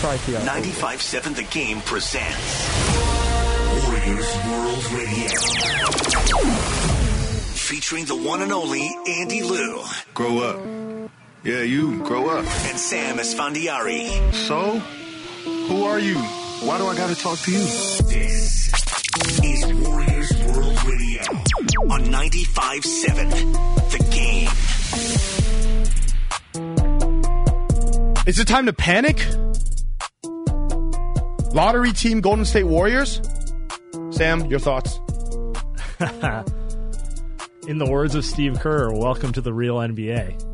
95.7 The Game presents Warriors World Radio. Featuring the one and only Andy Liu Grow up. Yeah, you grow up. and Sam Esfandiari. So, who are you? Why do I gotta talk to you? This is Warriors World Radio on 95.7 The Game. Is it time to panic? Lottery team Golden State Warriors? Sam, your thoughts? In the words of Steve Kerr, welcome to the real NBA.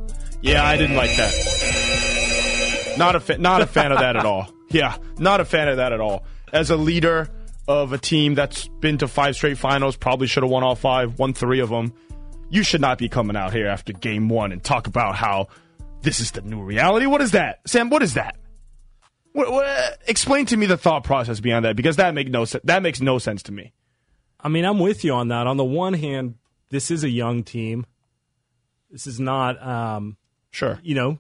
Yeah, I didn't like that. Not a fa- not a fan of that at all. Yeah, not a fan of that at all. As a leader of a team that's been to five straight finals, probably should have won all five, won three of them. You should not be coming out here after game one and talk about how this is the new reality. What is that, Sam? What is that? What, what, explain to me the thought process behind that because that make no that makes no sense to me. I mean, I'm with you on that. On the one hand, this is a young team. This is not, um, Sure. you know,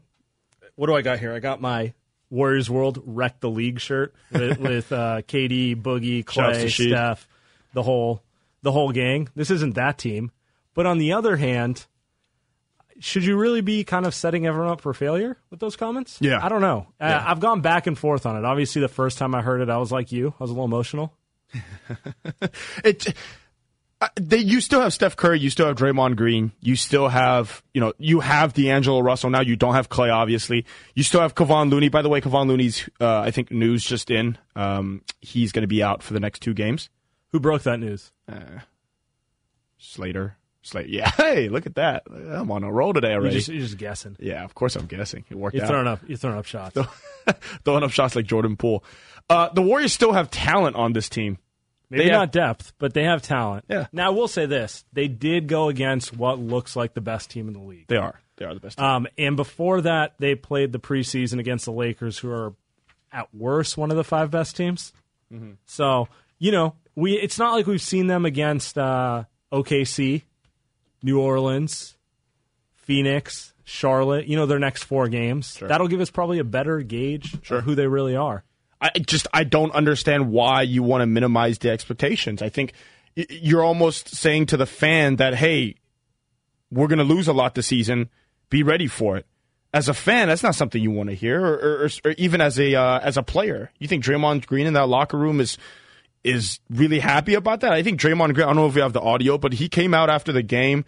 what do I got here? I got my Warriors World Wreck the League shirt with, with uh, KD, Boogie, Klay, Steph, the whole the whole gang. This isn't that team. But on the other hand, should you really be kind of setting everyone up for failure with those comments? Yeah. I don't know. I, I've gone back and forth on it. Obviously, the first time I heard it, I was like you. I was a little emotional. it uh, they you still have Steph Curry, you still have Draymond Green, you still have you know you have D'Angelo Russell now. You don't have Klay, obviously. You still have Kevon Looney. By the way, Kevon Looney's uh, I think news just in. Um, he's going to be out for the next two games. Who broke that news? Slater, Slater. Yeah, hey, look at that. I'm on a roll today You're already. just, you're just guessing. yeah, of course I'm guessing. It worked You're out. throwing up. You're throwing up shots. Throwing up shots like Jordan Poole. Uh, the Warriors still have talent on this team. Maybe They have- not depth, but they have talent. Yeah. Now I will say this: they did go against what looks like the best team in the league. They are. They are the best. Team. Um, and before that, they played the preseason against the Lakers, who are at worst one of the five best teams. Mm-hmm. So you know, we it's not like we've seen them against uh, OKC, New Orleans, Phoenix, Charlotte. You know, their next four games. That'll give us probably a better gauge Sure. of who they really are. I just I don't understand why you want to minimize the expectations. I think you're almost saying to the fan that hey, we're going to lose a lot this season. Be ready for it. As a fan, that's not something you want to hear, or, or, or even as a uh, as a player. You think Draymond Green in that locker room is is really happy about that? I think Draymond Green. I don't know if we have the audio, but he came out after the game,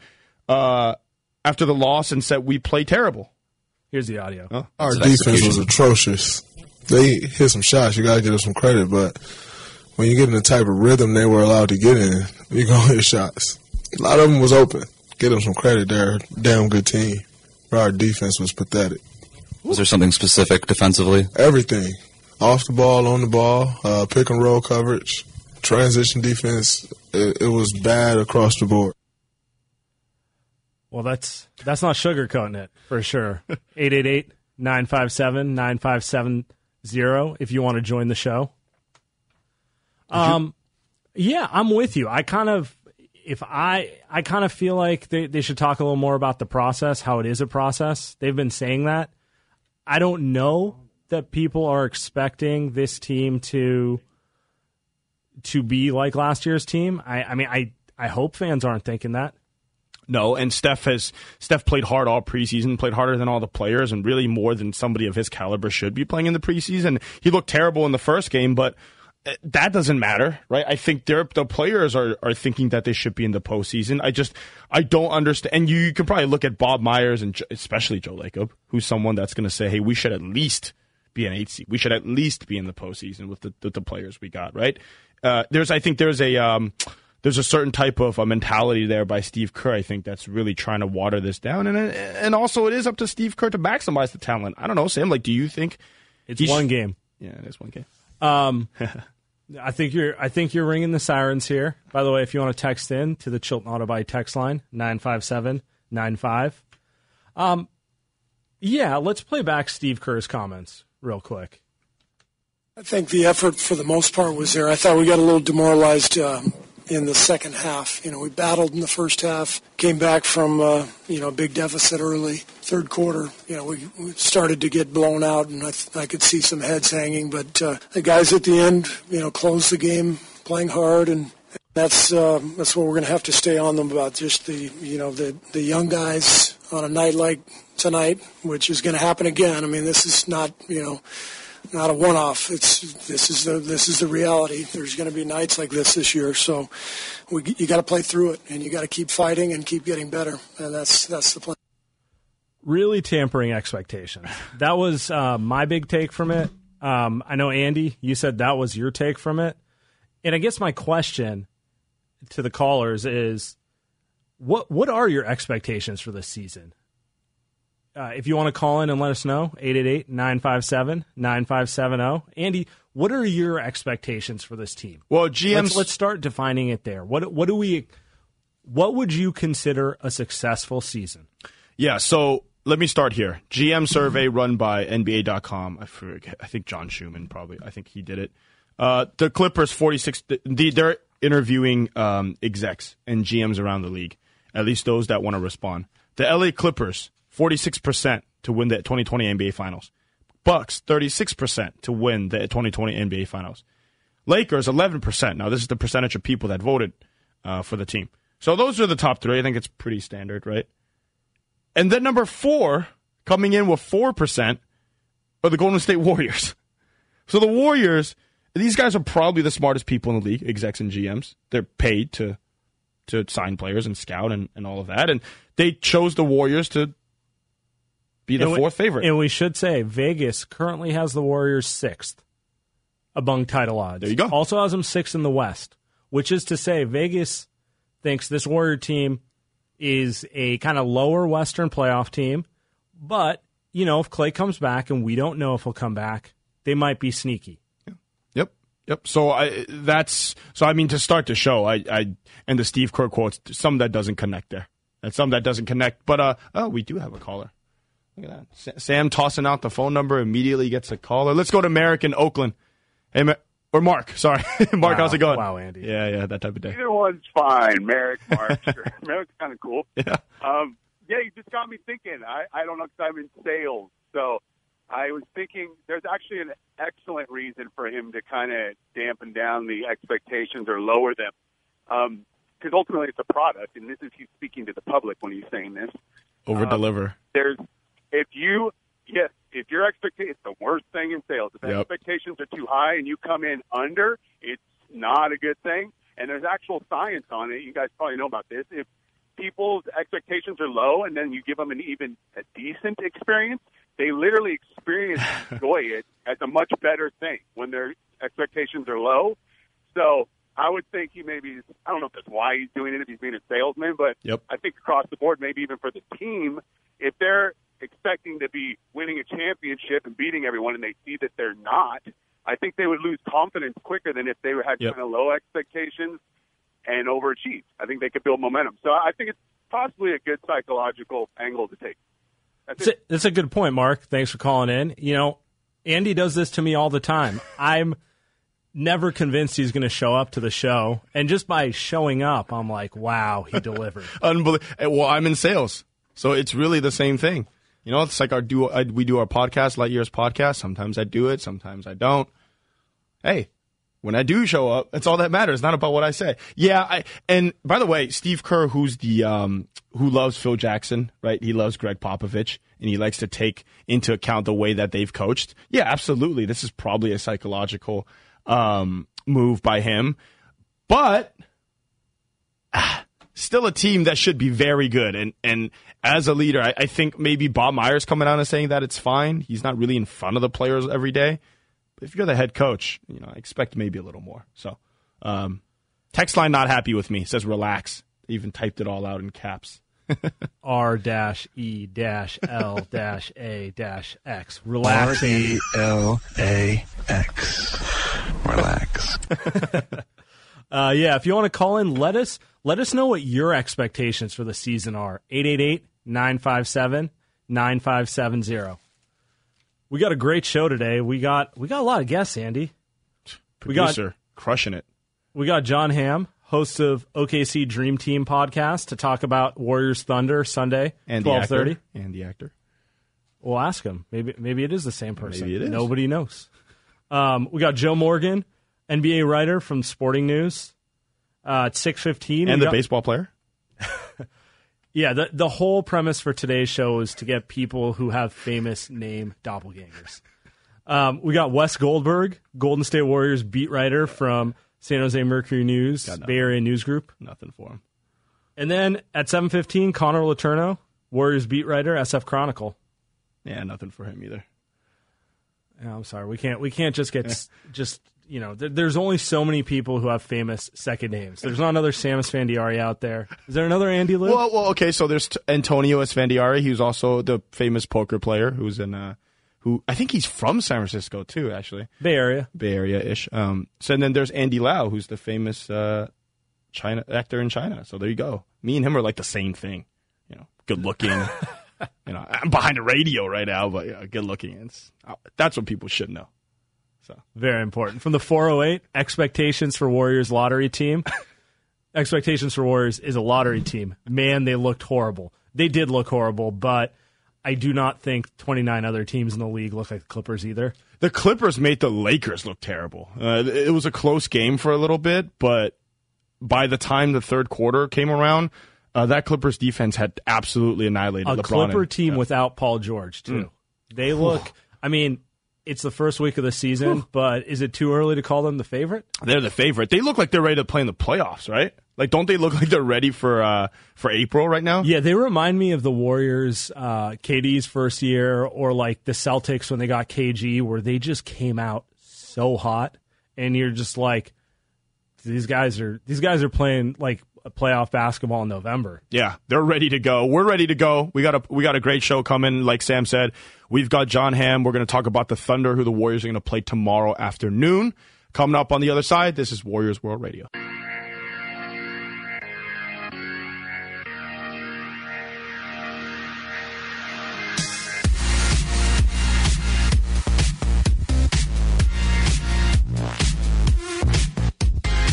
uh, after the loss, and said we play terrible. Here's the audio. Our defense was atrocious. They hit some shots. You got to give them some credit, but when you get in the type of rhythm they were allowed to get in, you gonna hit shots. A lot of them was open. Give them some credit. They're a damn good team. But our defense was pathetic. Was there something specific defensively? Everything, off the ball, on the ball, uh, pick and roll coverage, transition defense. It, it was bad across the board. Well, that's that's not sugarcoating it for sure. 888-957-9570 if you want to join the show. Um yeah, I'm with you. I kind of if I I kind of feel like they, they should talk a little more about the process, how it is a process. They've been saying that. I don't know that people are expecting this team to to be like last year's team. I, I mean I I hope fans aren't thinking that. No, and Steph has Steph played hard all preseason, played harder than all the players, and really more than somebody of his caliber should be playing in the preseason. He looked terrible in the first game, but uh, that doesn't matter, right? I think they're, the players are, are thinking that they should be in the postseason. I just I don't understand. And you, can probably look at Bob Myers and especially Joe Lacob, who's someone that's going to say, "Hey, we should at least be an eight seed. We should at least be in the postseason with the with the players we got." Right? Uh, there's I think there's a um, there's a certain type of a mentality there by Steve Kerr. I think that's really trying to water this down, and and also it is up to Steve Kerr to maximize the talent. I don't know, Sam. Like, do you think It's he sh- one game. Yeah, it is one game. Um, I think you're. I think you're ringing the sirens here. By the way, if you want to text in to the Chilton Auto Body text line nine five seven nine five. Um, yeah, let's play back Steve Kerr's comments real quick. I think the effort for the most part was there. I thought we got a little demoralized um, in the second half. You know, we battled in the first half, came back from uh, you know a big deficit early. Third quarter, you know, we, we started to get blown out, and I, th- I could see some heads hanging. But uh, the guys at the end, you know, closed the game, playing hard, and that's uh, that's what we're going to have to stay on them about. Just the you know the the young guys on a night like tonight, which is going to happen again. I mean, this is not you know not a one-off. It's this is the this is the reality. There's going to be nights like this this year, so we, you got to play through it, and you got to keep fighting and keep getting better, and that's that's the plan. Really tampering expectations. That was uh, my big take from it. Um, I know Andy, you said that was your take from it, and I guess my question to the callers is, what what are your expectations for this season? Uh, if you want to call in and let us know, 888-957-9570. Andy, what are your expectations for this team? Well, GM's Let's, let's start defining it there. What what do we what would you consider a successful season? Yeah, so let me start here. GM survey run by NBA.com. I forget. I think John Schumann probably. I think he did it. Uh, the Clippers, 46. The, they're interviewing um, execs and GMs around the league, at least those that want to respond. The LA Clippers, 46% to win the 2020 NBA Finals. Bucks, 36% to win the 2020 NBA Finals. Lakers, 11%. Now, this is the percentage of people that voted uh, for the team. So those are the top three. I think it's pretty standard, right? And then number four, coming in with 4%, are the Golden State Warriors. So the Warriors, these guys are probably the smartest people in the league, execs and GMs. They're paid to to sign players and scout and, and all of that. And they chose the Warriors to be the And we- fourth favorite. And we should say Vegas currently has the Warriors sixth among title odds. There you go. Also has them sixth in the West, which is to say Vegas thinks this Warrior team is a kind of lower Western playoff team. But, you know, if Klay comes back and we don't know if he'll come back, they might be sneaky. Yep. Yep. So I that's so I mean to start the show, I I and the Steve Kerr quotes, some that doesn't connect there. And some that doesn't connect. But uh oh, we do have a caller. Look at that. Sam tossing out the phone number immediately gets a caller. Let's go to Merrick in Oakland. Hey, Ma- or Mark. Sorry, Mark. Wow. How's it going? Wow, Andy. Yeah, yeah, that type of day. Either one's fine. Merrick, Mark. sure. Merrick's kind of cool. Yeah. Um, yeah, you just got me thinking. I, I don't know because I'm in sales. So I was thinking there's actually an excellent reason for him to kind of dampen down the expectations or lower them. Because ultimately it's a product, and this is he's speaking to the public when he's saying this. Over deliver. There's, if you, yes, if your expectation, it's the worst thing in sales. If Yep. expectations are too high and you come in under, it's not a good thing. And there's actual science on it. You guys probably know about this. If people's expectations are low and then you give them an even a decent experience, they literally experience enjoy it as a much better thing when their expectations are low. So I would think he maybe I don't know if that's why he's doing it if he's being a salesman, but Yep. I think across the board, maybe even for the team, if they're expecting to be winning a championship and beating everyone and they see that they're not, I think they would lose confidence quicker than if they had Yep. kind of low expectations and overachieve. I think they could build momentum. So I think it's possibly a good psychological angle to take. That's That's it. a, that's a good point, Mark. Thanks for calling in. You know, Andy does this to me all the time. I'm never convinced he's going to show up to the show, and just by showing up, I'm like, wow, he delivered. Unbelievable. Well, I'm in sales, so it's really the same thing. You know, it's like our do I, we do our podcast, Light Years podcast. Sometimes I do it, sometimes I don't. Hey, when I do show up, it's all that matters. Not about what I say. Yeah, I, and by the way, Steve Kerr, who's the um, who loves Phil Jackson, right? He loves Gregg Popovich, and he likes to take into account the way that they've coached. Yeah, absolutely. This is probably a psychological um, move by him, but still a team that should be very good. And and as a leader, I, I think maybe Bob Myers coming out and saying that it's fine. He's not really in front of the players every day. But if you're the head coach, you know, I expect maybe a little more. So um, Text line not happy with me. Says relax. Even typed it all out in caps. R dash E dash L dash A dash X. Relax. Andy. L A X. Relax. Uh, yeah, if you want to call in, let us let us know what your expectations for the season are. 888-957-9570. We got a great show today. We got we got a lot of guests, Andy. We got- Producer crushing it. We got Jon Hamm, host of OKC Dream Team podcast, to talk about Warriors Thunder Sunday, And twelve thirty. And the actor. We'll ask him. Maybe maybe it is the same person. Maybe it is. Nobody knows. Um, we got Joe Morgan, NBA writer from Sporting News. Uh, at six fifteen, And the baseball player. Yeah, the the whole premise for today's show is to get people who have famous name doppelgangers. Um, we got Wes Goldberg, Golden State Warriors beat writer from San Jose Mercury News, Bay Area News Group. Nothing for him. And then at seven fifteen, Connor Letourneau, Warriors beat writer, SF Chronicle. Yeah, nothing for him either. Yeah, I'm sorry, we can't we can't just get just you know. There, there's only so many people who have famous second names. There's not another Sam Esfandiari out there. Is there another Andy Liu? Well, well, okay. So there's t- Antonio Esfandiari. He was also the famous poker player who's in, uh, who I think he's from San Francisco too, actually. Bay Area. Bay Area ish. Um, so and then there's Andy Lau, who's the famous uh, China actor in China. So there you go. Me and him are like the same thing. You know, good looking. you know, I'm behind the radio right now, but yeah, good looking. It's uh, that's what people should know. Very important. From the 408, expectations for Warriors lottery team. expectations for Warriors is a lottery team. Man, they looked horrible. They did look horrible, but I do not think 29 other teams in the league look like the Clippers either. The Clippers made the Lakers look terrible. Uh, it was a close game for a little bit, but by the time the third quarter came around, uh, that Clippers defense had absolutely annihilated A LeBron. Clipper and- team without Paul George, too. Mm. They look, I mean, it's the first week of the season, but is it too early to call them the favorite? They're the favorite. They look like they're ready to play in the playoffs, right? Like, don't they look like they're ready for uh, for April right now? Yeah, they remind me of the Warriors, uh, KD's first year, or like the Celtics when they got KG, where they just came out so hot, and you're just like, these guys are these guys are playing like a playoff basketball in November. Yeah, they're ready to go. We're ready to go. We got a we got a great show coming. Like Sam said, we've got Jon Hamm. We're going to talk about the Thunder, who the Warriors are going to play tomorrow afternoon. Coming up on the other side, this is Warriors World Radio.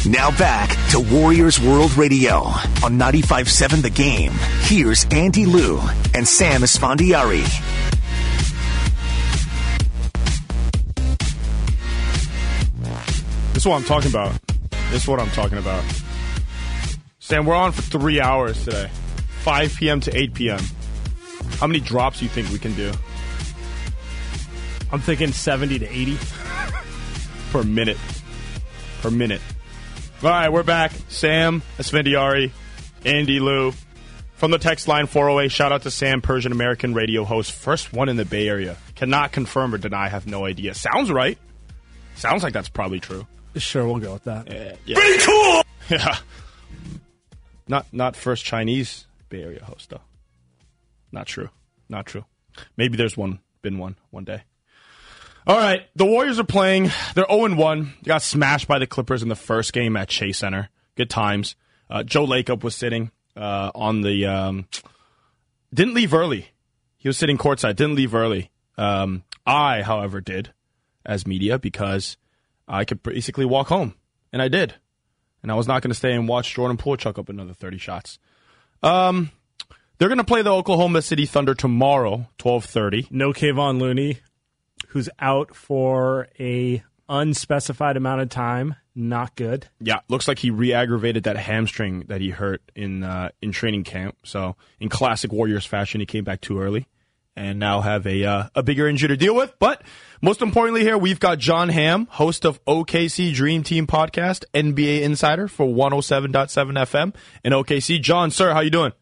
Now back to Warriors World Radio on 95.7 The Game. Here's Andy Liu and Sam Esfandiari. This is what I'm talking about. This is what I'm talking about. Sam, we're on for three hours today, 5 p.m. to 8 p.m. How many drops do you think we can do I'm thinking 70 to 80. per minute? Per minute. All right, we're back. Sam Esfandiari, Andy Liu. From the text line 408, shout out to Sam, Persian American radio host, first one in the Bay Area. Cannot confirm or deny, have no idea. Sounds right. Sounds like that's probably true. Sure, we'll go with that. Yeah. Pretty cool. Yeah. Not not first Chinese Bay Area host though. Not true. Not true. Maybe there's one been one one day. All right, the Warriors are playing. They're 0 1. They got smashed by the Clippers in the first game at Chase Center. Good times. Uh, Joe Lacob was sitting uh, on the. Um, didn't leave early. He was sitting courtside. Didn't leave early. Um, I, however, did as media because I could basically walk home, and I did. And I was not going to stay and watch Jordan Poole chuck up another 30 shots. Um, they're going to play the Oklahoma City Thunder tomorrow, 12:30. No Kevon Looney, who's out for a unspecified amount of time. Not good. Yeah, looks like he re-aggravated that hamstring that he hurt in uh, in training camp. So, in classic Warriors fashion, he came back too early, and now have a uh, a bigger injury to deal with. But most importantly, here we've got Jon Hamm, host of OKC Dream Team podcast, NBA insider for 107.7 FM in OKC. Jon, sir, how you doing?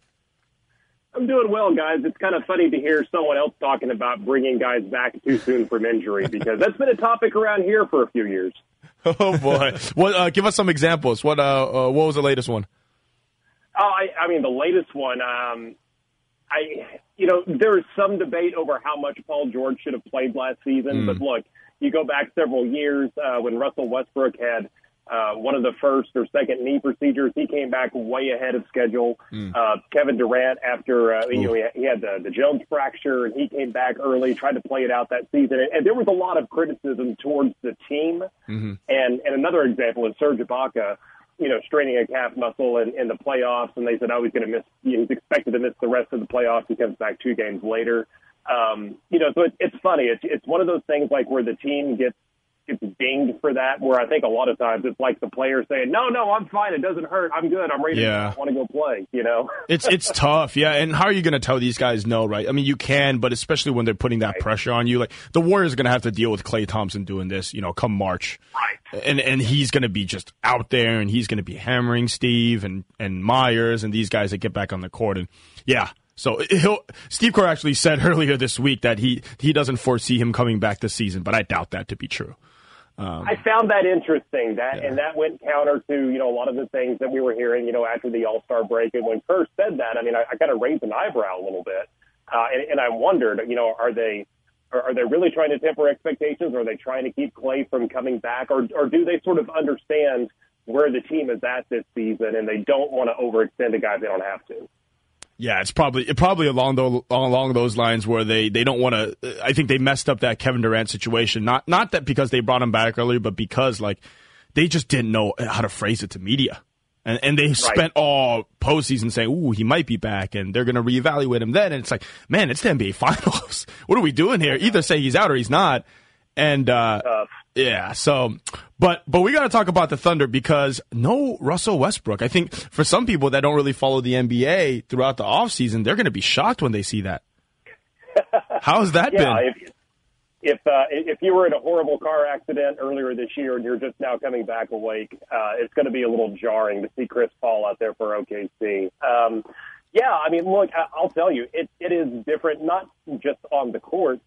I'm doing well, guys. It's kind of funny to hear someone else talking about bringing guys back too soon from injury because that's been a topic around here for a few years. Oh boy! what? Uh, give us some examples. What? Uh, uh, what was the latest one? Oh, I, I mean, the latest one. Um, I, you know, there is some debate over how much Paul George should have played last season. Mm. But look, you go back several years uh, when Russell Westbrook had uh, one of the first or second knee procedures. He came back way ahead of schedule. Mm. Uh, Kevin Durant, after uh, you know he had, he had the, the Jones fracture, and he came back early, tried to play it out that season. And, and there was a lot of criticism towards the team. Mm-hmm. And and another example is Serge Ibaka, you know, straining a calf muscle in, in the playoffs, and they said, oh, he's going to miss. He's expected to miss the rest of the playoffs. He comes back two games later. Um, you know, so it, it's funny. It's it's one of those things like where the team gets gets dinged for that. Where I think a lot of times it's like the player saying, no, no, I'm fine. It doesn't hurt. I'm good. I'm ready. Yeah. To, I want to go play. You know. It's it's tough, yeah. And how are you going to tell these guys no, right? I mean, you can, but especially when they're putting that pressure on you, like the Warriors are going to have to deal with Klay Thompson doing this, you know, come March, right? And and he's going to be just out there, and he's going to be hammering Steve and and Myers and these guys that get back on the court, and yeah. So he'll Steve Kerr actually said earlier this week that he he doesn't foresee him coming back this season, but I doubt that to be true. Um, I found that interesting. That and that went counter to you know a lot of the things that we were hearing you know after the All Star break. And when Kerr said that, I mean, I, I kind of raised an eyebrow a little bit, uh, and, and I wondered, you know, are they are, they really trying to temper expectations? Or are they trying to keep Klay from coming back, or or do they sort of understand where the team is at this season and they don't want to overextend a guy they don't have to? Yeah, it's probably it probably along those along those lines where they, they don't want to. I think they messed up that Kevin Durant situation. Not not that because they brought him back earlier, but because like they just didn't know how to phrase it to media, and and they spent all postseason saying, "Ooh, he might be back," and they're going to reevaluate him then. And it's like, man, it's the NBA Finals. what are we doing here? Either say he's out or he's not. And uh, yeah, so but but we got to talk about the Thunder because no Russell Westbrook. I think for some people that don't really follow the NBA throughout the offseason, they're going to be shocked when they see that. How's that yeah, been? If, if uh, if you were in a horrible car accident earlier this year and you're just now coming back awake, uh, it's going to be a little jarring to see Chris Paul out there for OKC. Um, yeah, I mean, look, I'll tell you, it, it is different, not just on the court.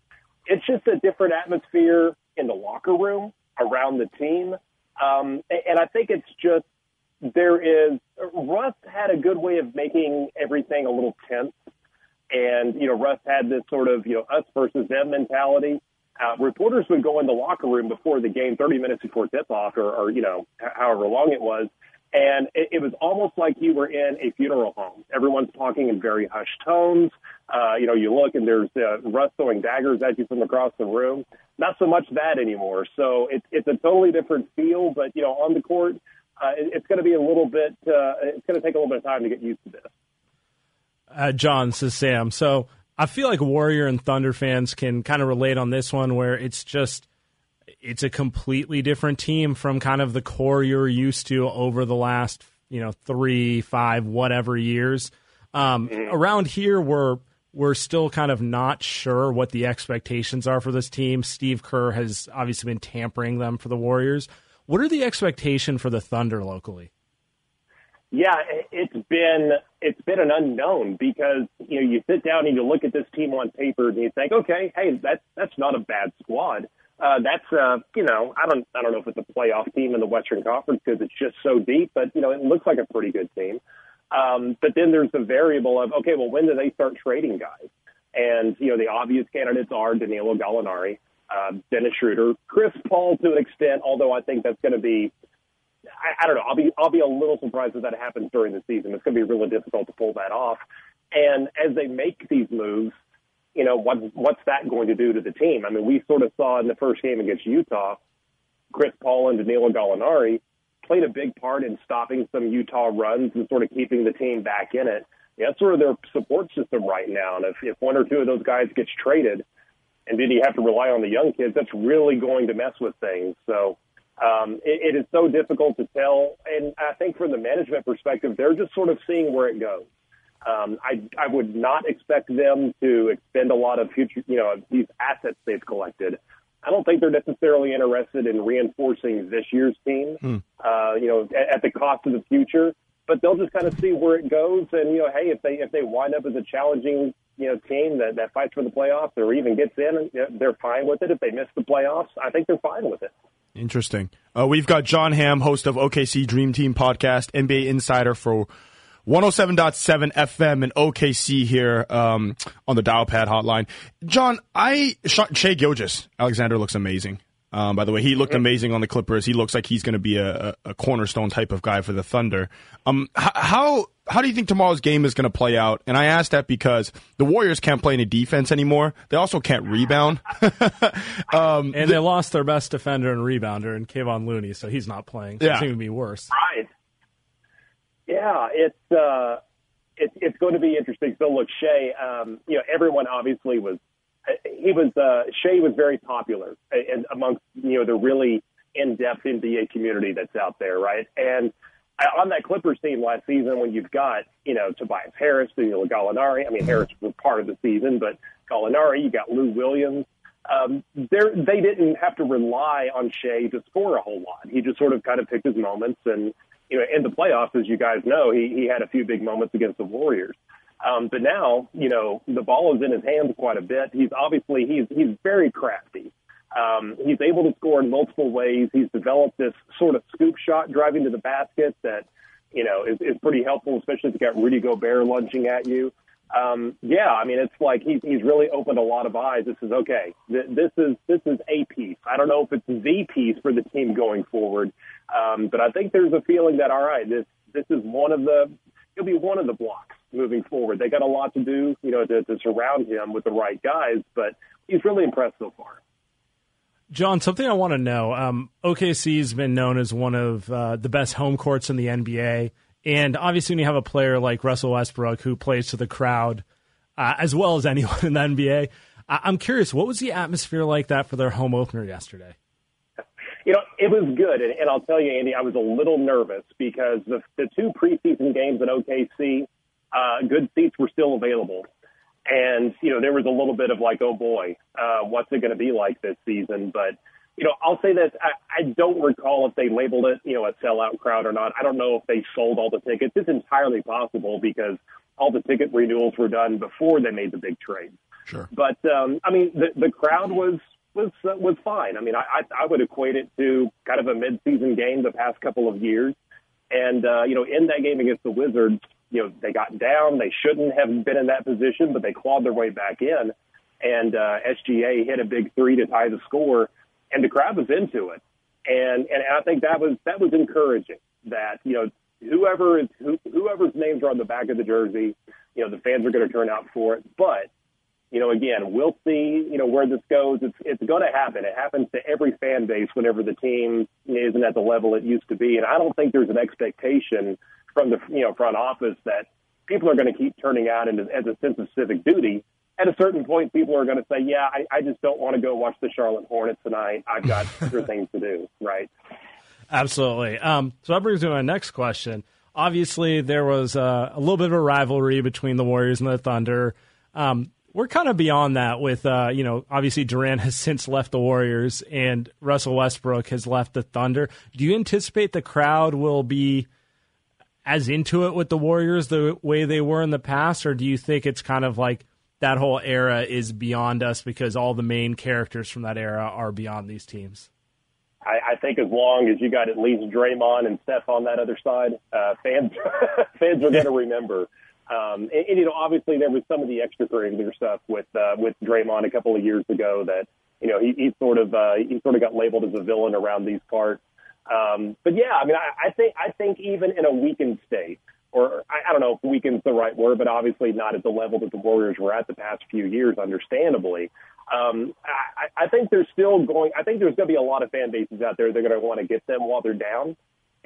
It's just a different atmosphere in the locker room around the team. Um, and I think it's just there is Russ had a good way of making everything a little tense. And, you know, Russ had this sort of, you know, us versus them mentality. Uh, reporters would go in the locker room before the game, 30 minutes before tip off or, or, you know, however long it was. And it, it was almost like you were in a funeral home. Everyone's talking in very hushed tones. Uh, you know, you look and there's uh, throwing daggers at you from across the room. Not so much that anymore. So it's it's a totally different feel. But you know, on the court, uh, it, it's going to be a little bit. Uh, it's going to take a little bit of time to get used to this. uh, John says Sam. So I feel like Warrior and Thunder fans can kind of relate on this one, where it's just it's a completely different team from kind of the core you're used to over the last you know three, five, whatever years. Um, Around here, we're we're still kind of not sure what the expectations are for this team. Steve Kerr has obviously been tampering them for the Warriors. What are the expectation for the Thunder locally? Yeah, it- it's been it's been an unknown because you know you sit down and you look at this team on paper and you think, okay, hey, that's that's not a bad squad. Uh, that's uh, you know, I don't I don't know if it's a playoff team in the Western Conference because it's just so deep, but you know, it looks like a pretty good team. Um, but then there's the variable of okay, well, when do they start trading guys? And you know, the obvious candidates are Danilo Gallinari, uh, Dennis Schroeder, Chris Paul to an extent, although I think that's going to be I, I don't know. I'll be I'll be a little surprised if that happens during the season. It's going to be really difficult to pull that off. And as they make these moves, you know what what's that going to do to the team? I mean, we sort of saw in the first game against Utah, Chris Paul and Danilo Gallinari played a big part in stopping some Utah runs and sort of keeping the team back in it. That's sort of their support system right now. And if, if one or two of those guys gets traded, and then you have to rely on the young kids, that's really going to mess with things. So um, it, it is so difficult to tell. And I think from the management perspective, they're just sort of seeing where it goes. Um, I, I would not expect them to expend a lot of future, you know, these assets they've collected. I don't think they're necessarily interested in reinforcing this year's team, uh, you know, at, at the cost of the future. But they'll just kind of see where it goes, and you know, hey, if they if they wind up as a challenging you know team that that fights for the playoffs or even gets in, they're fine with it. If they miss the playoffs, I think they're fine with it. Interesting. Uh, we've got Jon Hamm, host of OKC Dream Team podcast, NBA insider for 107.7 FM in OKC here um, on the dial pad hotline. John, I shot Shea Gilgis Alexander looks amazing. Um, by the way, he looked amazing on the Clippers. He looks like he's going to be a, a, a, cornerstone type of guy for the Thunder. Um, h- how how do you think tomorrow's game is going to play out? And I ask that because the Warriors can't play any defense anymore. They also can't rebound. um, and they lost their best defender and rebounder in Kevon Looney, so he's not playing. So Yeah. it's going to be worse. Right. Yeah, it's uh, it's it's going to be interesting. So look, Shai, um, you know, everyone obviously was he was uh, Shai was very popular and amongst you know the really in-depth NBA community that's out there, right? And uh, on that Clippers team last season, when you've got you know Tobias Harris, Daniel Gallinari. I mean, Harris was part of the season, but Gallinari, you got Lou Williams. Um, they didn't have to rely on Shai to score a whole lot. He just sort of kind of picked his moments, and you know, in the playoffs, as you guys know, he he had a few big moments against the Warriors. Um, but now, you know, the ball is in his hands quite a bit. He's obviously he's he's very crafty. Um, he's able to score in multiple ways. He's developed this sort of scoop shot driving to the basket that, you know, is, is pretty helpful, especially if you got Rudy Gobert lunging at you. Um, yeah, I mean, it's like he's he's really opened a lot of eyes. This is okay. Th- This is this is a piece. I don't know if it's the piece for the team going forward, um, but I think there's a feeling that all right, this this is one of the he'll be one of the blocks moving forward. They got a lot to do, you know, to, to surround him with the right guys, but he's really impressed so far. Jon, something I want to know. Um, OKC's been known as one of uh, the best home courts in the NBA. And obviously, when you have a player like Russell Westbrook who plays to the crowd uh, as well as anyone in the NBA, I- I'm curious, what was the atmosphere like that for their home opener yesterday? You know, it was good, and, and I'll tell you, Andy, I was a little nervous because the the two preseason games in OKC, uh, good seats were still available, and you know there was a little bit of like, oh boy, uh, what's it going to be like this season? But you know, I'll say this: I, I don't recall if they labeled it, you know, a sellout crowd or not. I don't know if they sold all the tickets. It's entirely possible because all the ticket renewals were done before they made the big trade. Sure. But um, I mean, the the crowd was was uh, was fine. I mean, I, I I would equate it to kind of a midseason game the past couple of years. And uh, you know, in that game against the Wizards, you know, they got down. They shouldn't have been in that position, but they clawed their way back in. And uh, SGA hit a big three to tie the score, and the crowd was into it. And and I think that was that was encouraging. That you know, whoever is who, whoever's names are on the back of the jersey, you know, the fans are going to turn out for it. But you know, again, we'll see, you know, where this goes. It's it's going to happen. It happens to every fan base whenever the team isn't at the level it used to be. And I don't think there's an expectation from the you know front office that people are going to keep turning out and as a sense of civic duty. At a certain point, people are going to say, "Yeah, I, I just don't want to go watch the Charlotte Hornets tonight. I've got other things to do." Right? Absolutely. Um, so that brings me to my next question. Obviously, there was uh, a little bit of a rivalry between the Warriors and the Thunder. Um, we're kind of beyond that with, uh, you know, obviously Durant has since left the Warriors and Russell Westbrook has left the Thunder. Do you anticipate the crowd will be as into it with the Warriors the way they were in the past, or do you think it's kind of like that whole era is beyond us because all the main characters from that era are beyond these teams? I, I think as long as you got at least Draymond and Steph on that other side, uh, fans fans are going to remember. Um, and, and you know, obviously there was some of the extracurricular stuff with uh, with Draymond a couple of years ago that you know he, he sort of uh, he sort of got labeled as a villain around these parts. Um, but yeah, I mean, I, I think I think even in a weakened state, or I, I don't know if weakened's the right word, but obviously not at the level that the Warriors were at the past few years, understandably. Um, I, I think there's still going. I think there's going to be a lot of fan bases out there that are going to want to get them while they're down.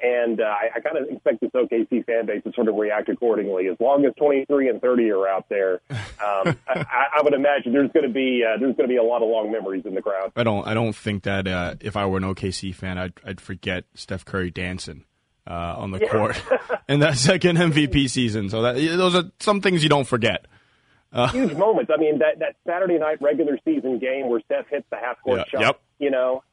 And uh, I, I kind of expect this OKC fan base to sort of react accordingly. As long as 23 and 30 are out there, um, I, I would imagine there's going to be uh, there's going to be a lot of long memories in the crowd. I don't. I don't think that uh, if I were an OKC fan, I'd, I'd forget Steph Curry dancing uh, on the Yeah. court in that second MVP season. So that those are some things you don't forget. Uh, Huge moments. I mean, that that Saturday night regular season game where Steph hits the half court Yeah, shot. yep. You know,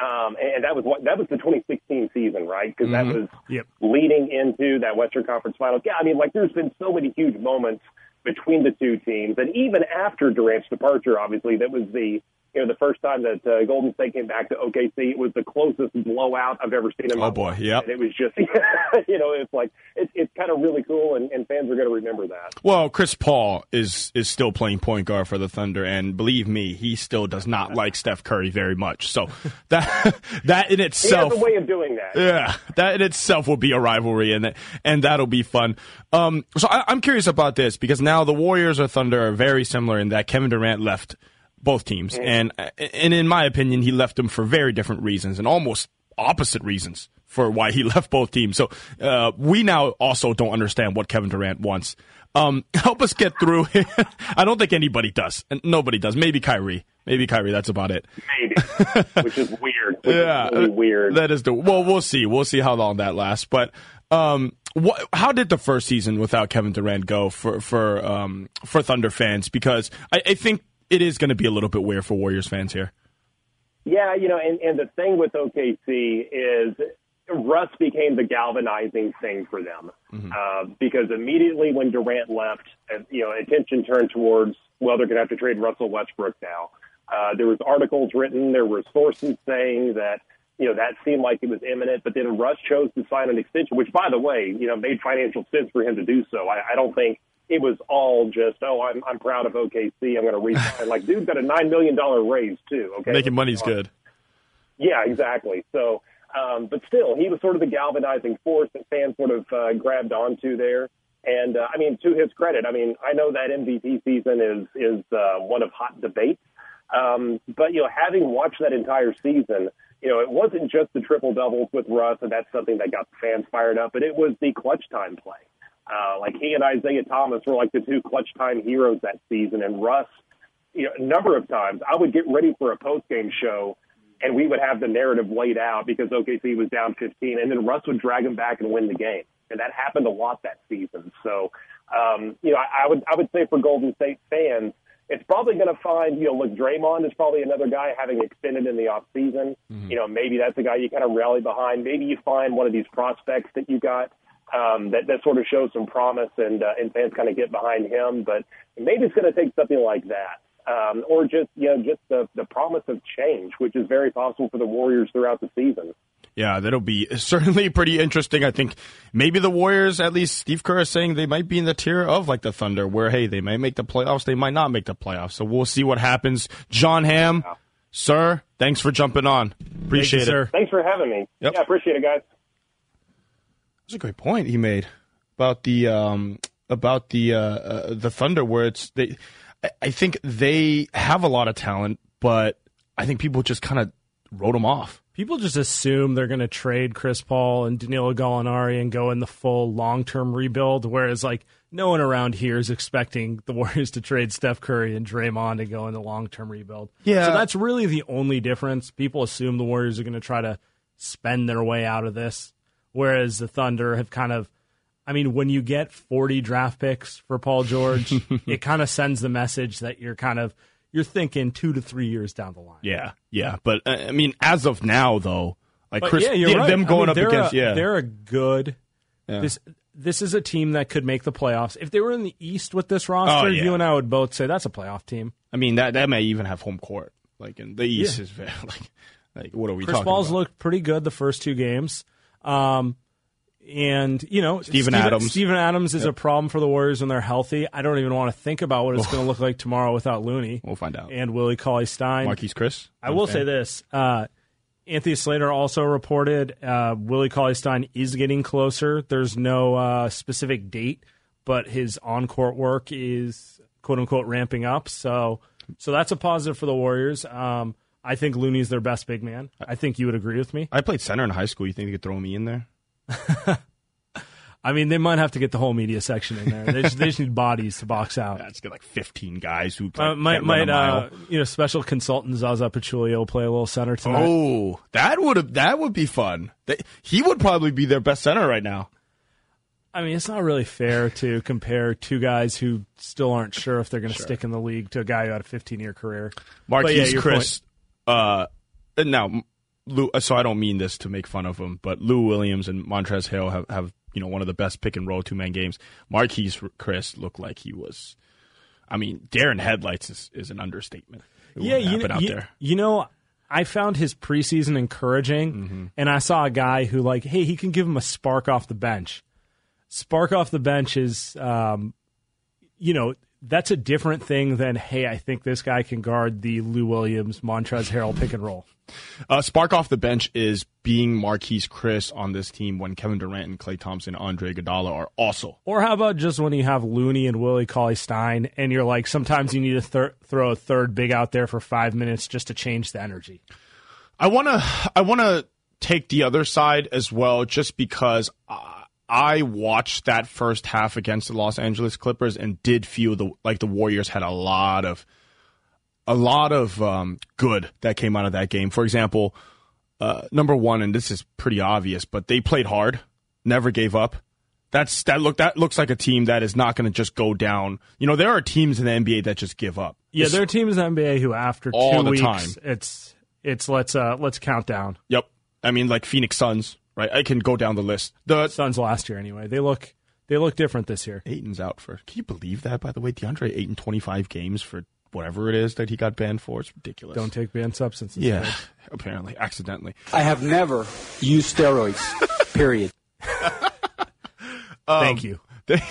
um, and, and that was what that was the 2016 season, right? Because that Mhm. was Yep. leading into that Western Conference Finals. Yeah, I mean, like there's been so many huge moments between the two teams, and even after Durant's departure, obviously that was the you know, the first time that uh, Golden State came back to OKC, it was the closest blowout I've ever seen in my Oh boy, Yeah. it was just, you know, it's like it's it's kind of really cool, and, and fans are going to remember that. Well, Chris Paul is is still playing point guard for the Thunder, and believe me, he still does not like Steph Curry very much. So that that in He itself, has a way of doing that. yeah, that in itself will be a rivalry, and and that'll be fun. Um, so I, I'm curious about this because now the Warriors or Thunder are very similar in that Kevin Durant left both teams, and and in my opinion, he left them for very different reasons and almost opposite reasons for why he left both teams. So uh, we now also don't understand what Kevin Durant wants. Um, help us get through. I don't think anybody does, and nobody does. Maybe Kyrie. Maybe Kyrie. That's about it. Maybe, which is weird. Which yeah, is really weird. That is the well. We'll see. We'll see how long that lasts. But um, what? How did the first season without Kevin Durant go for for um for Thunder fans? Because I, I think it is going to be a little bit weird for Warriors fans here. Yeah, you know, and, and the thing with OKC is Russ became the galvanizing thing for them uh, because immediately when Durant left, uh, you know, attention turned towards well, they're going to have to trade Russell Westbrook now. Uh, there was articles written, there were sources saying that you know that seemed like it was imminent, but then Russ chose to sign an extension, which, by the way, you know, made financial sense for him to do so. I, I don't think it was all just oh, I'm I'm proud of OKC, I'm going to resign. like, dude got a nine million dollar raise too. Okay, Making money's good. yeah, exactly. So, um, but still, he was sort of the galvanizing force that fans sort of uh, grabbed onto there. And uh, I mean, to his credit, I mean, I know that MVP season is is uh, one of hot debate. Um, but you know, having watched that entire season, you know, it wasn't just the triple doubles with Russ, and that's something that got the fans fired up. But it was the clutch time play. Uh, like he and Isaiah Thomas were like the two clutch time heroes that season, and Russ, you know, a number of times I would get ready for a post game show and we would have the narrative laid out because OKC was down 15, and then Russ would drag them back and win the game, and that happened a lot that season. So, um, you know, I, I would I would say for Golden State fans, it's probably going to find you know, look, Draymond is probably another guy having extended in the off season. You know, maybe that's a guy you kind of rally behind. Maybe you find one of these prospects that you got. Um, that, that sort of shows some promise and, uh, and fans kind of get behind him, but maybe it's going to take something like that um, or just you know just the the promise of change, which is very possible for the Warriors throughout the season. Yeah, that'll be certainly pretty interesting. I think maybe the Warriors, at least Steve Kerr is saying they might be in the tier of like the Thunder, where hey, they might make the playoffs, they might not make the playoffs. So we'll see what happens. Jon Hamm, sir, thanks for jumping on. Appreciate it. sir. Thanks for having me. Yep. Yeah, appreciate it, guys. That's a great point he made about the um, about the uh, uh, the Thunder, where it's they. I- I think they have a lot of talent, but I think people just kind of wrote them off. People just assume they're going to trade Chris Paul and Danilo Gallinari and go in the full long term rebuild, whereas like no one around here is expecting the Warriors to trade Steph Curry and Draymond and go in the long term rebuild. Yeah. so that's really the only difference. People assume the Warriors are going to try to spend their way out of this, whereas the Thunder have kind of. I mean, when you get 40 draft picks for Paul George, it kind of sends the message that you're kind of you're thinking two to three years down the line. Yeah, yeah, but uh, I mean, as of now, though, like But Chris, yeah, you're right. them I going mean, up against, a, yeah, they're a good. Yeah. This this is a team that could make the playoffs if they were in the East with this roster. Oh, yeah. You and I would both say that's a playoff team. I mean, that that may even have home court. Like in the East Yeah. is very like, like what are we Chris Paul's about? looked pretty good the first two games. Um, and you know, Steven Adams. Steven Adams is Yep. a problem for the Warriors when they're healthy. I don't even want to think about what it's going to look like tomorrow without Looney We'll find out. and Willie Cauley Stein. Marquese Chriss. I will say this. Uh, Anthony Slater also reported uh, Willie Cauley Stein is getting closer. There's no uh, specific date, but his on court work is quote unquote ramping up. So, so that's a positive for the Warriors. Um, I think Looney's their best big man. I think you would agree with me. I played center in high school. You think they could throw me in there? I mean, they might have to get the whole media section in there. They just, they just need bodies to box out. That's got like 15 guys who Uh, might can't run a might uh, you know special consultant Zaza Pachulia play a little center tonight? Oh, that would that would be fun. They, he would probably be their best center right now. I mean, it's not really fair to compare two guys who still aren't sure if they're going to stick in the league to a guy who had a 15 year career. Yeah, Marquise your Chris. Uh, now, Lou, so I don't mean this to make fun of him, but Lou Williams and Montrezl Hill have, have you know one of the best pick and roll two man games. Marquese Chriss looked like he was. I mean, Darren Headlights is, is an understatement. yeah, you, out you, there. you know, I found his preseason encouraging, Mm-hmm. and I saw a guy who like, hey, he can give him a spark off the bench. Spark off the bench is, um, you know, that's a different thing than hey, I think this guy can guard the Lou Williams, Montrezl Harrell pick and roll. Uh, spark off the bench is being Marquese Chriss on this team when Kevin Durant and Klay Thompson, Andre Iguodala are also. Or how about just when you have Looney and Willie Cauley Stein, and you're like, sometimes you need to thir- throw a third big out there for five minutes just to change the energy. I want to I want to take the other side as well just because uh, I watched that first half against the Los Angeles Clippers and did feel the like the Warriors had a lot of a lot of um, good that came out of that game. For example, uh, number 1 and this is pretty obvious, but they played hard, never gave up. That's that look that looks like a team that is not going to just go down. You know, there are teams in the NBA that just give up. Yeah, there are teams in the NBA who, after All two the weeks, time. it's it's let's uh let's count down. Yep. I mean, like Phoenix Suns, right? I can go down the list. The Suns last year anyway. They look they look different this year. Ayton's out for. Can you believe that? By the way, DeAndre Ayton twenty five games for whatever it is that he got banned for. It's ridiculous. Don't take banned substances. Yeah, kids. apparently accidentally. I have never used steroids. Period. Thank you. They,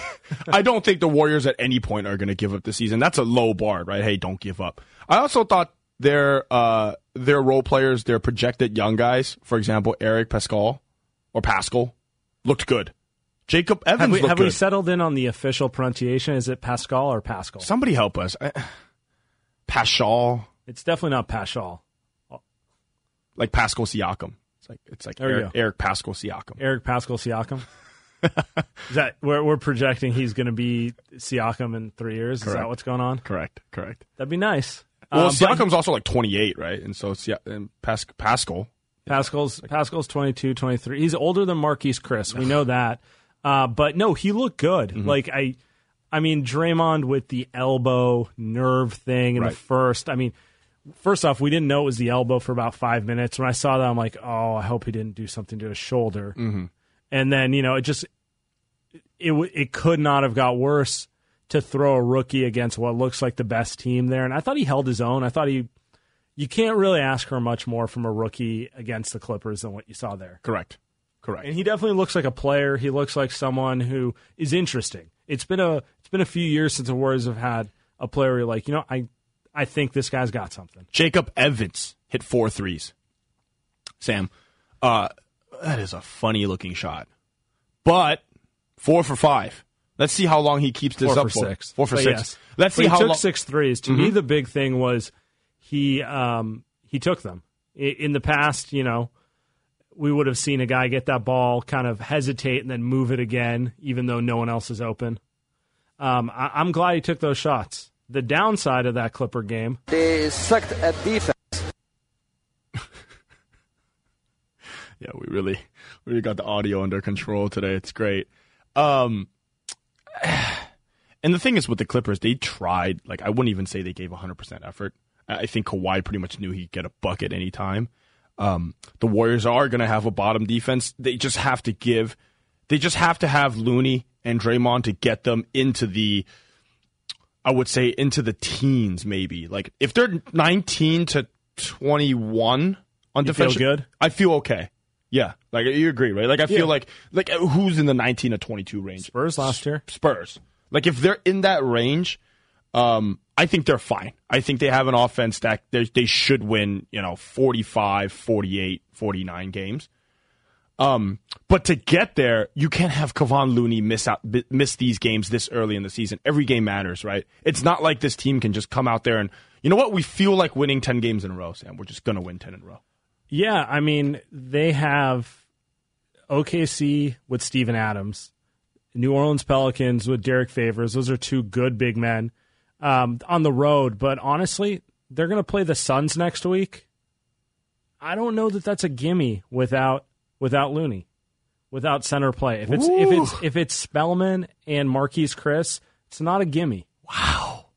I don't think the Warriors at any point are going to give up the season. That's a low bar, right? Hey, don't give up. I also thought their uh, their role players, their projected young guys, for example, Eric Paschall or Pascal, looked good. Jacob Evans Have we have we settled in on the official pronunciation? Is it Pascal or Pascal? Somebody help us. I- Pascal, It's definitely not Pascal. like Pascal Siakam. It's like it's like Eric. Eric Pascal Siakam. Eric Paschall Siakam. Is that we're we're projecting he's going to be Siakam in three years? Is that what's going on? Correct, correct. That'd be nice. Well, Um, but Siakam's also like 28, right? And so and Pas- Pascal. Paschall's Paschall's 22, 23. He's older than Marquese Chriss. We know that. Uh, but no, he looked good. Mm-hmm. Like I I mean Draymond with the elbow nerve thing in Right. the first. I mean, first off, we didn't know it was the elbow for about 5 minutes. When I saw that I'm like, "Oh, I hope he didn't do something to his shoulder." Mm-hmm. And then, you know, it just it it could not have got worse to throw a rookie against what looks like the best team there. And I thought he held his own. I thought he you can't really ask for much more from a rookie against the Clippers than what you saw there. Correct. Correct. And he definitely looks like a player. He looks like someone who is interesting. It's been a it's been a few years since the Warriors have had a player where you're like, you know, I I think this guy's got something. Jacob Evans hit four threes. Sam, uh, that is a funny looking shot, but four for five. Let's see how long he keeps this Four up for six. Four for But six. yes. Let's see he how took long. six threes. To me, Mhm. the big thing was he um, he took them. In the past, you know, we would have seen a guy get that ball, kind of hesitate, and then move it again, even though no one else is open. Um, I- I'm glad he took those shots. The downside of that Clipper game, They sucked at defense. Yeah, we really, really got the audio under control today. It's great. Um, and the thing is with the Clippers, they tried. Like I wouldn't even say they gave 100 percent effort. I think Kawhi pretty much knew he'd get a bucket anytime. Um, the Warriors are going to have a bottom defense. They just have to give. They just have to have Looney and Draymond to get them into the. I would say into the teens, maybe. Like if they're 19 to 21 on You defense, good? I feel okay. Yeah, like you agree, right? Like I feel Yeah. like like who's in the 19 to 22 range? Spurs last year. Spurs. Like if they're in that range, um, I think they're fine. I think they have an offense that they should win, you know, 45, 48, 49 games. Um, but to get there, you can't have Kevon Looney miss out miss these games this early in the season. Every game matters, right? It's not like this team can just come out there and you know what? We feel like winning 10 games in a row, Sam. We're just going to win 10 in a row. Yeah, I mean, they have OKC with Steven Adams, New Orleans Pelicans with Derrick Favors. Those are two good big men um, on the road. But honestly, they're going to play the Suns next week. I don't know that that's a gimme without without Looney, without center play. If it's if it's if it's Spellman and Marquese Chriss, it's not a gimme. Wow.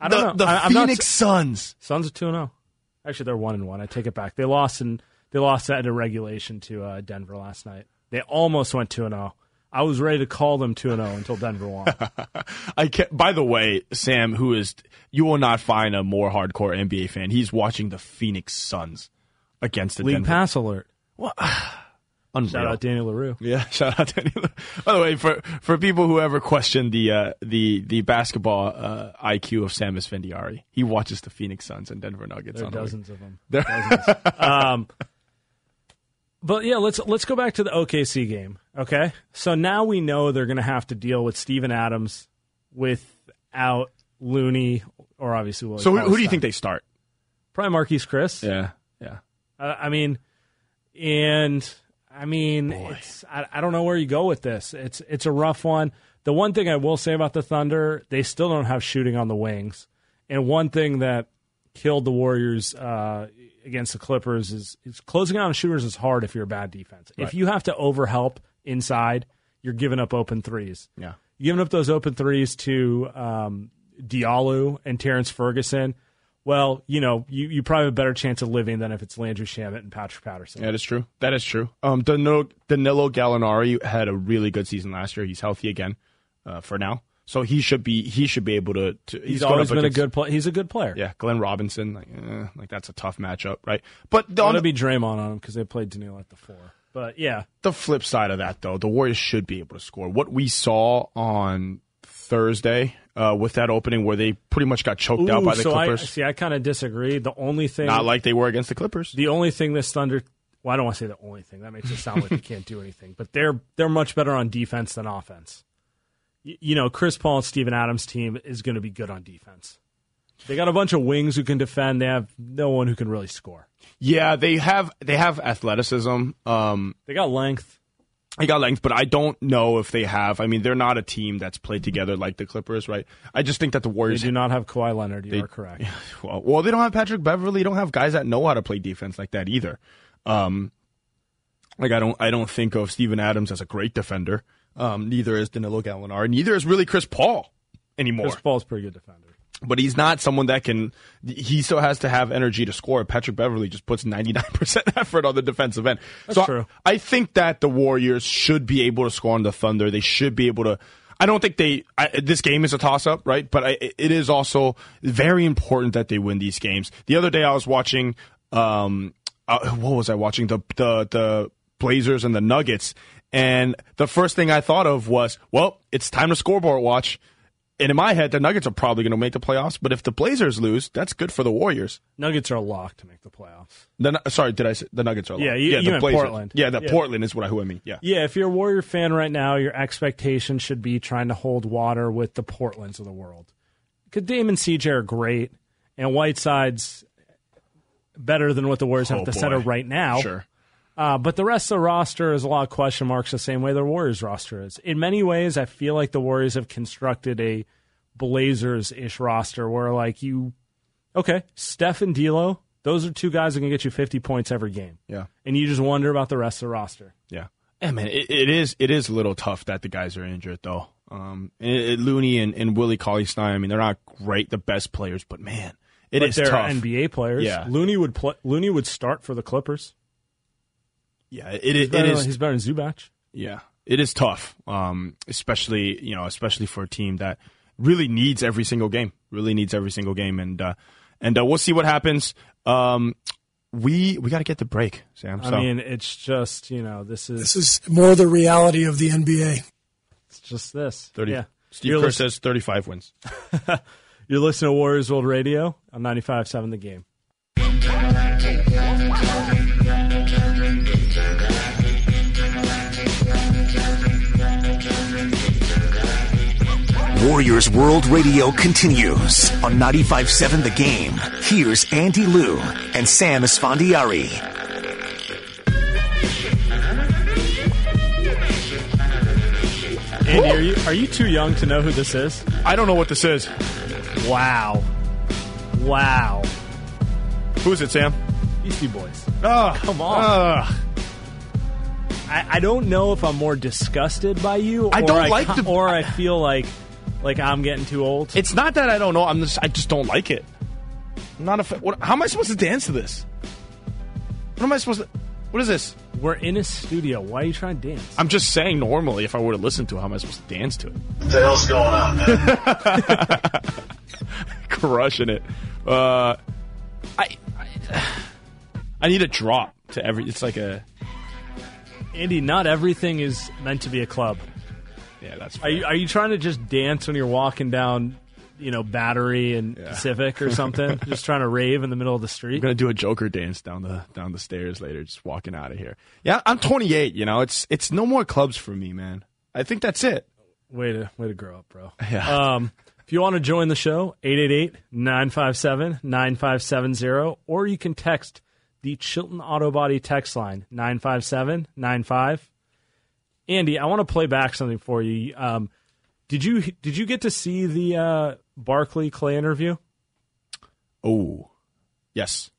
I don't the, know. The I- I'm not Phoenix Suns. Suns are two and zero. Actually, they're one and one. I take it back. They lost in they lost at a regulation to uh, Denver last night. They almost went two and zero. I was ready to call them 2 0 until Denver won. I By the way, Sam, who is you will not find a more hardcore NBA fan. He's watching the Phoenix Suns against the League Denver. pass alert. What? Unreal. Shout out Daniel LaRue. Yeah, shout out Danny. By the way, for for people who ever question the uh, the the basketball uh, IQ of Sam Esfandiari, he watches the Phoenix Suns and Denver Nuggets. There are dozens of them. There- Dozens. um, but yeah, let's let's go back to the OKC game. Okay, so now we know they're going to have to deal with Steven Adams without Looney or obviously. Willie So who, who do you think they start? Probably Marquese Chriss. Yeah, yeah. Uh, I mean, and I mean, it's I, I don't know where you go with this. It's it's a rough one. The one thing I will say about the Thunder, they still don't have shooting on the wings, and one thing that killed the Warriors uh, against the Clippers is, is closing out on shooters is hard if you're a bad defense. If you have to overhelp inside, you're giving up open threes. Yeah. You're giving up those open threes to um, Diallo and Terrence Ferguson. Well, you know, you, you probably have a better chance of living than if it's Landry Shamet and Patrick Patterson. That is true. That is true. Um, Danilo, Danilo Gallinari had a really good season last year. He's healthy again uh, for now, so he should be he should be able to. to He's, going always been a good player. He's a good player. Yeah, Glenn Robinson, like, eh, like that's a tough matchup, right? But the, I on want to the, be Draymond on him because they played Danilo at the four. But yeah, the flip side of that, though, the Warriors should be able to score. What we saw on Thursday uh, with that opening, where they pretty much got choked out by the so I, Clippers, see, I kind of disagree. The only thing, not like they were against the Clippers. the only thing this Thunder. Well, I don't want to say the only thing. That makes it sound like they can't do anything. But they're they're much better on defense than offense. You know, Chris Paul and Steven Adams' team is going to be good on defense. They got a bunch of wings who can defend. They have no one who can really score. Yeah, they have they have athleticism. Um, They got length. They got length, but I don't know if they have. I mean, they're not a team that's played together like the Clippers, right? I just think that the They Warriors do not have Kawhi Leonard. You They- are correct. well, well, they don't have Patrick Beverley. They don't have guys that know how to play defense like that either. Um, like I don't, I don't think of Steven Adams as a great defender. Um, neither is Danilo Gallinari. Neither is really Chris Paul anymore. Chris Paul's a pretty good defender. But he's not someone that can. He still has to have energy to score. Patrick Beverley just puts ninety nine percent effort on the defensive end. That's so I- true. I, think that the Warriors should be able to score on the Thunder. They should be able to. I don't think they. I, this game is a toss up, right? But I, it is also very important that they win these games. The other day I was watching. Um, uh, what was I watching? The the the Blazers and the Nuggets, and the first thing I thought of was, well, it's time to scoreboard watch. And in my head, the Nuggets are probably going to make the playoffs. But if the Blazers lose, that's good for the Warriors. Nuggets are locked to make the playoffs. The, sorry, did I say the Nuggets are? Yeah, you- yeah, you the Blazers. Portland. Yeah, the Yeah. Portland is what I who I mean. Yeah, Yeah, if you're a Warrior fan right now, your expectation should be trying to hold water with the Portlands of the world. Because Dame and CJ are great, and Whiteside's better than what the Warriors have Oh, at the boy. center right now. Sure. Uh, but the rest of the roster is a lot of question marks the same way the Warriors roster is. In many ways, I feel like the Warriors have constructed a Blazers ish roster where, like, you, okay, Steph and D'Lo, those are two guys that can get you 50 points every game. Yeah. And you just wonder about the rest of the roster. Yeah. Yeah, man, it, it is it is a little tough that the guys are injured though. Um, Looney and, and Willie Cauley Stein. I mean, they're not great, the best players, but man, it is but they're tough. NBA players. Yeah. Looney would play, Looney would start for the Clippers. Yeah, it, He's it, better, it is. He's better than Zubac. Yeah, it is tough. Um, especially you know, especially for a team that really needs every single game. Really needs every single game, and uh, and uh, we'll see what happens. Um, we we got to get the break, Sam. I mean, it's just you know this is This is more the reality of the NBA. it's just this. 30, Yeah. Steve You're Kerr listen- says thirty-five wins. You're listening to Warriors World Radio on 95.7 The Game. Warriors World Radio continues on 95.7 The Game. Here's Andy Liu and Sam Esfandiari. Andy, are you are you too young to know who this is? I don't know what this is. Wow, wow, Who is it, Sam? Beastie Boys. Oh, Come on. Ugh. I, I don't know if I'm more disgusted by you. I or don't like co- the- or I feel like like I'm getting too old. It's not that I don't know. I'm just I just don't like it. I'm not a. Fa- what, how am I supposed to dance to this? What am I supposed to? What is this? We're in a studio. Why are you trying to dance? I'm just saying. Normally, if I were to listen to, it, how am I supposed to dance to it? What the hell's going on, man? Crushing it. Uh, I, I I need a drop to every. It's like a. Andy, not everything is meant to be a club. Yeah, that's. Are you, are you trying to just dance when you're walking down, you know, Battery and Pacific or something? just trying to rave in the middle of the street. I'm gonna do a Joker dance down the down the stairs later, just walking out of here. Yeah, I'm 28. You know, it's it's no more clubs for me, man. I think that's it. Way to way to grow up, bro. Yeah. Um, if you want to join the show, 888-957-9570, or you can text the Chilton Auto Body text line, 957-95. Andy, I want to play back something for you. Um, did you did you get to see the uh, Barkley Klay interview? Oh, yes.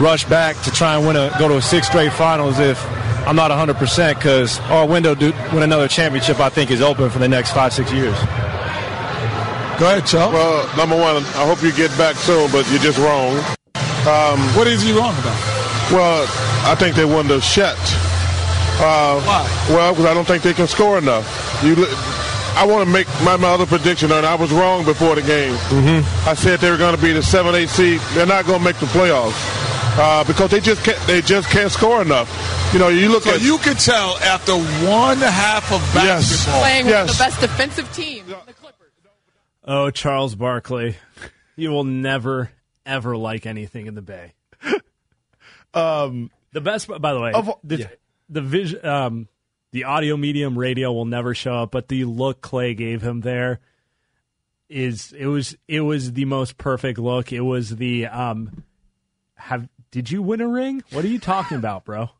rush back to try and win a go to a six straight finals if I'm not 100 percent because our window to win another championship I think is open for the next five six years. Go ahead, Chuck. Well, number one, I hope you get back soon, but you're just wrong. Um, what is he wrong about? Well, I think they won the shut. Uh, Why? Well, because I don't think they can score enough. You, I want to make my, my other prediction, and I was wrong before the game. Mm-hmm. I said they were going to be the seven, eight seed. They're not going to make the playoffs uh, because they just can't, they just can't score enough. You know, you look So at you could tell after one half of basketball. Playing Yes. with the best defensive team. Oh, Charles Barkley, you will never ever like anything in the Bay. um, the best, by the way, Of- the, yeah. The vision, um, the audio medium radio will never show up, but the look Klay gave him there is it was it was the most perfect look. It was the um, have did you win a ring? What are you talking about, bro?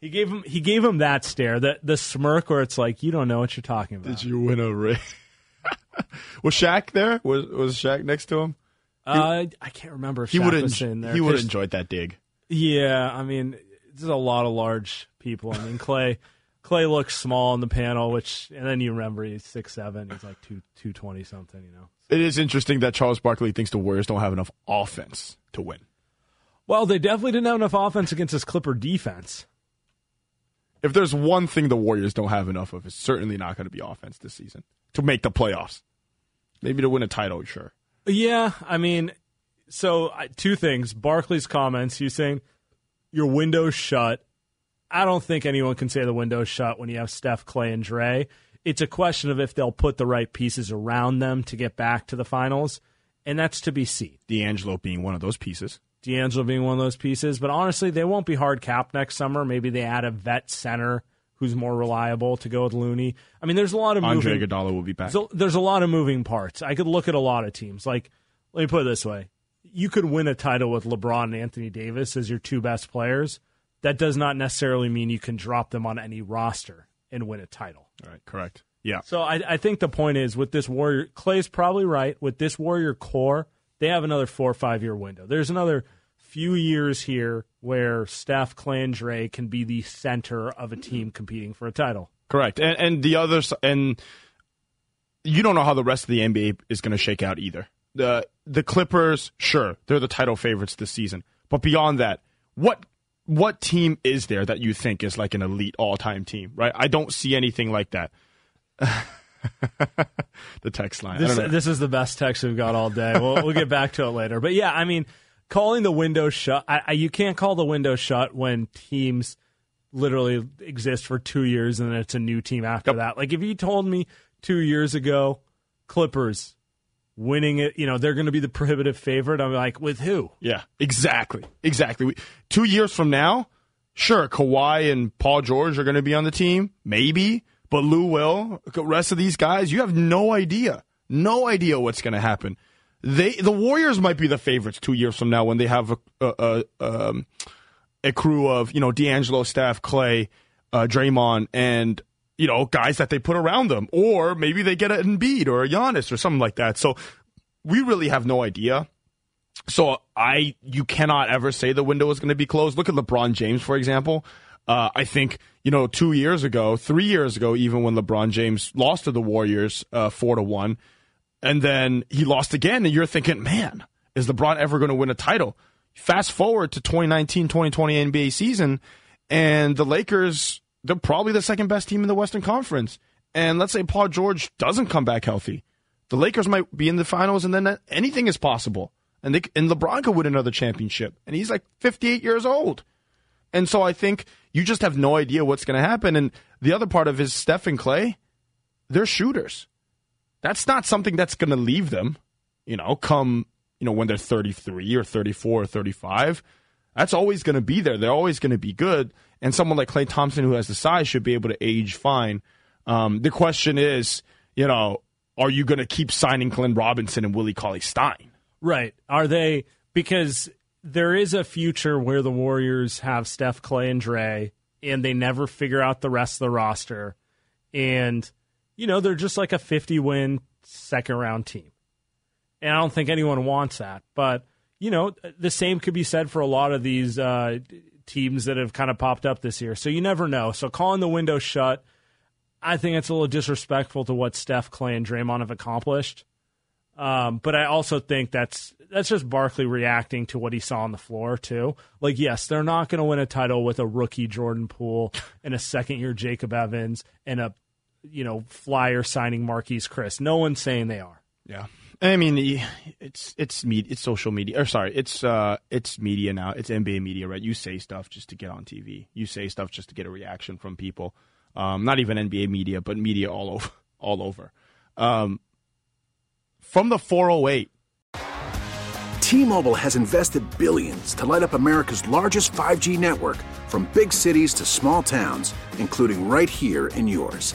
He gave him he gave him that stare, the the smirk where it's like you don't know what you're talking about. Did you win a ring? was Shaq there? Was was Shaq next to him? Uh, I can't remember if he Shaq would have in there. he would have enjoyed that dig. Yeah, I mean, there's a lot of large people. I mean, Klay, Klay looks small in the panel, which, and then you remember he's six seven. He's like two two twenty something. You know. It is interesting that Charles Barkley thinks the Warriors don't have enough offense to win. Well, they definitely didn't have enough offense against this Clipper defense. If there's one thing the Warriors don't have enough of, it's certainly not going to be offense this season to make the playoffs. Maybe to win a title, sure. Yeah, I mean, so I- two things. Barkley's comments. He's saying your window's shut. I don't think anyone can say the window's shut when you have Steph, Klay, and Dre. It's a question of if they'll put the right pieces around them to get back to the finals, and that's to be seen. D'Angelo being one of those pieces. D'Angelo being one of those pieces. But honestly, they won't be hard capped next summer. Maybe they add a vet center who's more reliable to go with Looney. I mean, there's a lot of Andre moving. Iguodala will be back. There's a lot of moving parts. I could look at a lot of teams. Like, let me put it this way: you could win a title with LeBron and Anthony Davis as your two best players. That does not necessarily mean you can drop them on any roster and win a title. Right, correct. Yeah. So I, I think the point is with this Warrior, Klay's probably right. With this Warrior core, they have another four or five year window. There's another few years here where Steph, Klay, and Dre can be the center of a team competing for a title. Correct. And and the others and you don't know how the rest of the NBA is going to shake out either. The the Clippers, sure, they're the title favorites this season. But beyond that, what what team is there that you think is like an elite all-time team, right? I don't see anything like that. the text line. This, this is the best text we've got all day. We'll, we'll get back to it later. But yeah, I mean, calling the window shut, I, I, you can't call the window shut when teams literally exist for two years and then it's a new team after that. Like if you told me two years ago, Clippers winning it, you know, they're going to be the prohibitive favorite. I'm like, with who? Yeah, exactly. Exactly. We, two years from now, sure, Kawhi and Paul George are going to be on the team, maybe, but Lou will. The rest of these guys, you have no idea. No idea what's going to happen. They, the Warriors might be the favorites two years from now when they have a, a, a, um, a crew of, you know, D'Angelo, Steph, Klay, uh, Draymond, and, you know, guys that they put around them. Or maybe they get an Embiid or a Giannis or something like that. So we really have no idea. So I, you cannot ever say the window is going to be closed. Look at LeBron James, for example. Uh, I think you know two years ago, three years ago, even when LeBron James lost to the Warriors uh, four to one, and then he lost again, and you're thinking, man, is LeBron ever going to win a title? Fast forward to 2019-2020 NBA season, And the Lakers, they're probably the second best team in the Western Conference. And let's say Paul George doesn't come back healthy. The Lakers might be in the finals, and then anything is possible. And, they, and LeBron could win another championship. And he's like 58 years old. And so I think you just have no idea what's going to happen. And the other part of is Steph and Klay, they're shooters. That's not something that's going to leave them, you know, come, you know, when they're 33 or 34 or 35. That's always going to be there. They're always going to be good. And someone like Klay Thompson, who has the size, should be able to age fine. Um, the question is, you know, are you going to keep signing Glenn Robinson and Willie Cauley Stein? Right. Are they because there is a future where the Warriors have Steph, Klay, and Dre, and they never figure out the rest of the roster, and you know they're just like a fifty-win second round team, and I don't think anyone wants that. But you know the same could be said for a lot of these uh, teams that have kind of popped up this year. So you never know. So calling the window shut. I think it's a little disrespectful to what Steph, Klay, and Draymond have accomplished. Um, but I also think that's that's just Barkley reacting to what he saw on the floor too. Like, yes, they're not going to win a title with a rookie Jordan Poole and a second year Jacob Evans and a you know flyer signing Marquese Chriss. No one's saying they are. Yeah. I mean, it's it's media, it's social media. Or sorry, it's uh, it's media now. It's NBA media, right? You say stuff just to get on TV. You say stuff just to get a reaction from people. Um, not even NBA media, but media all over, all over. Um, from the 408. T-Mobile has invested billions to light up America's largest 5G network from big cities to small towns, including right here in yours.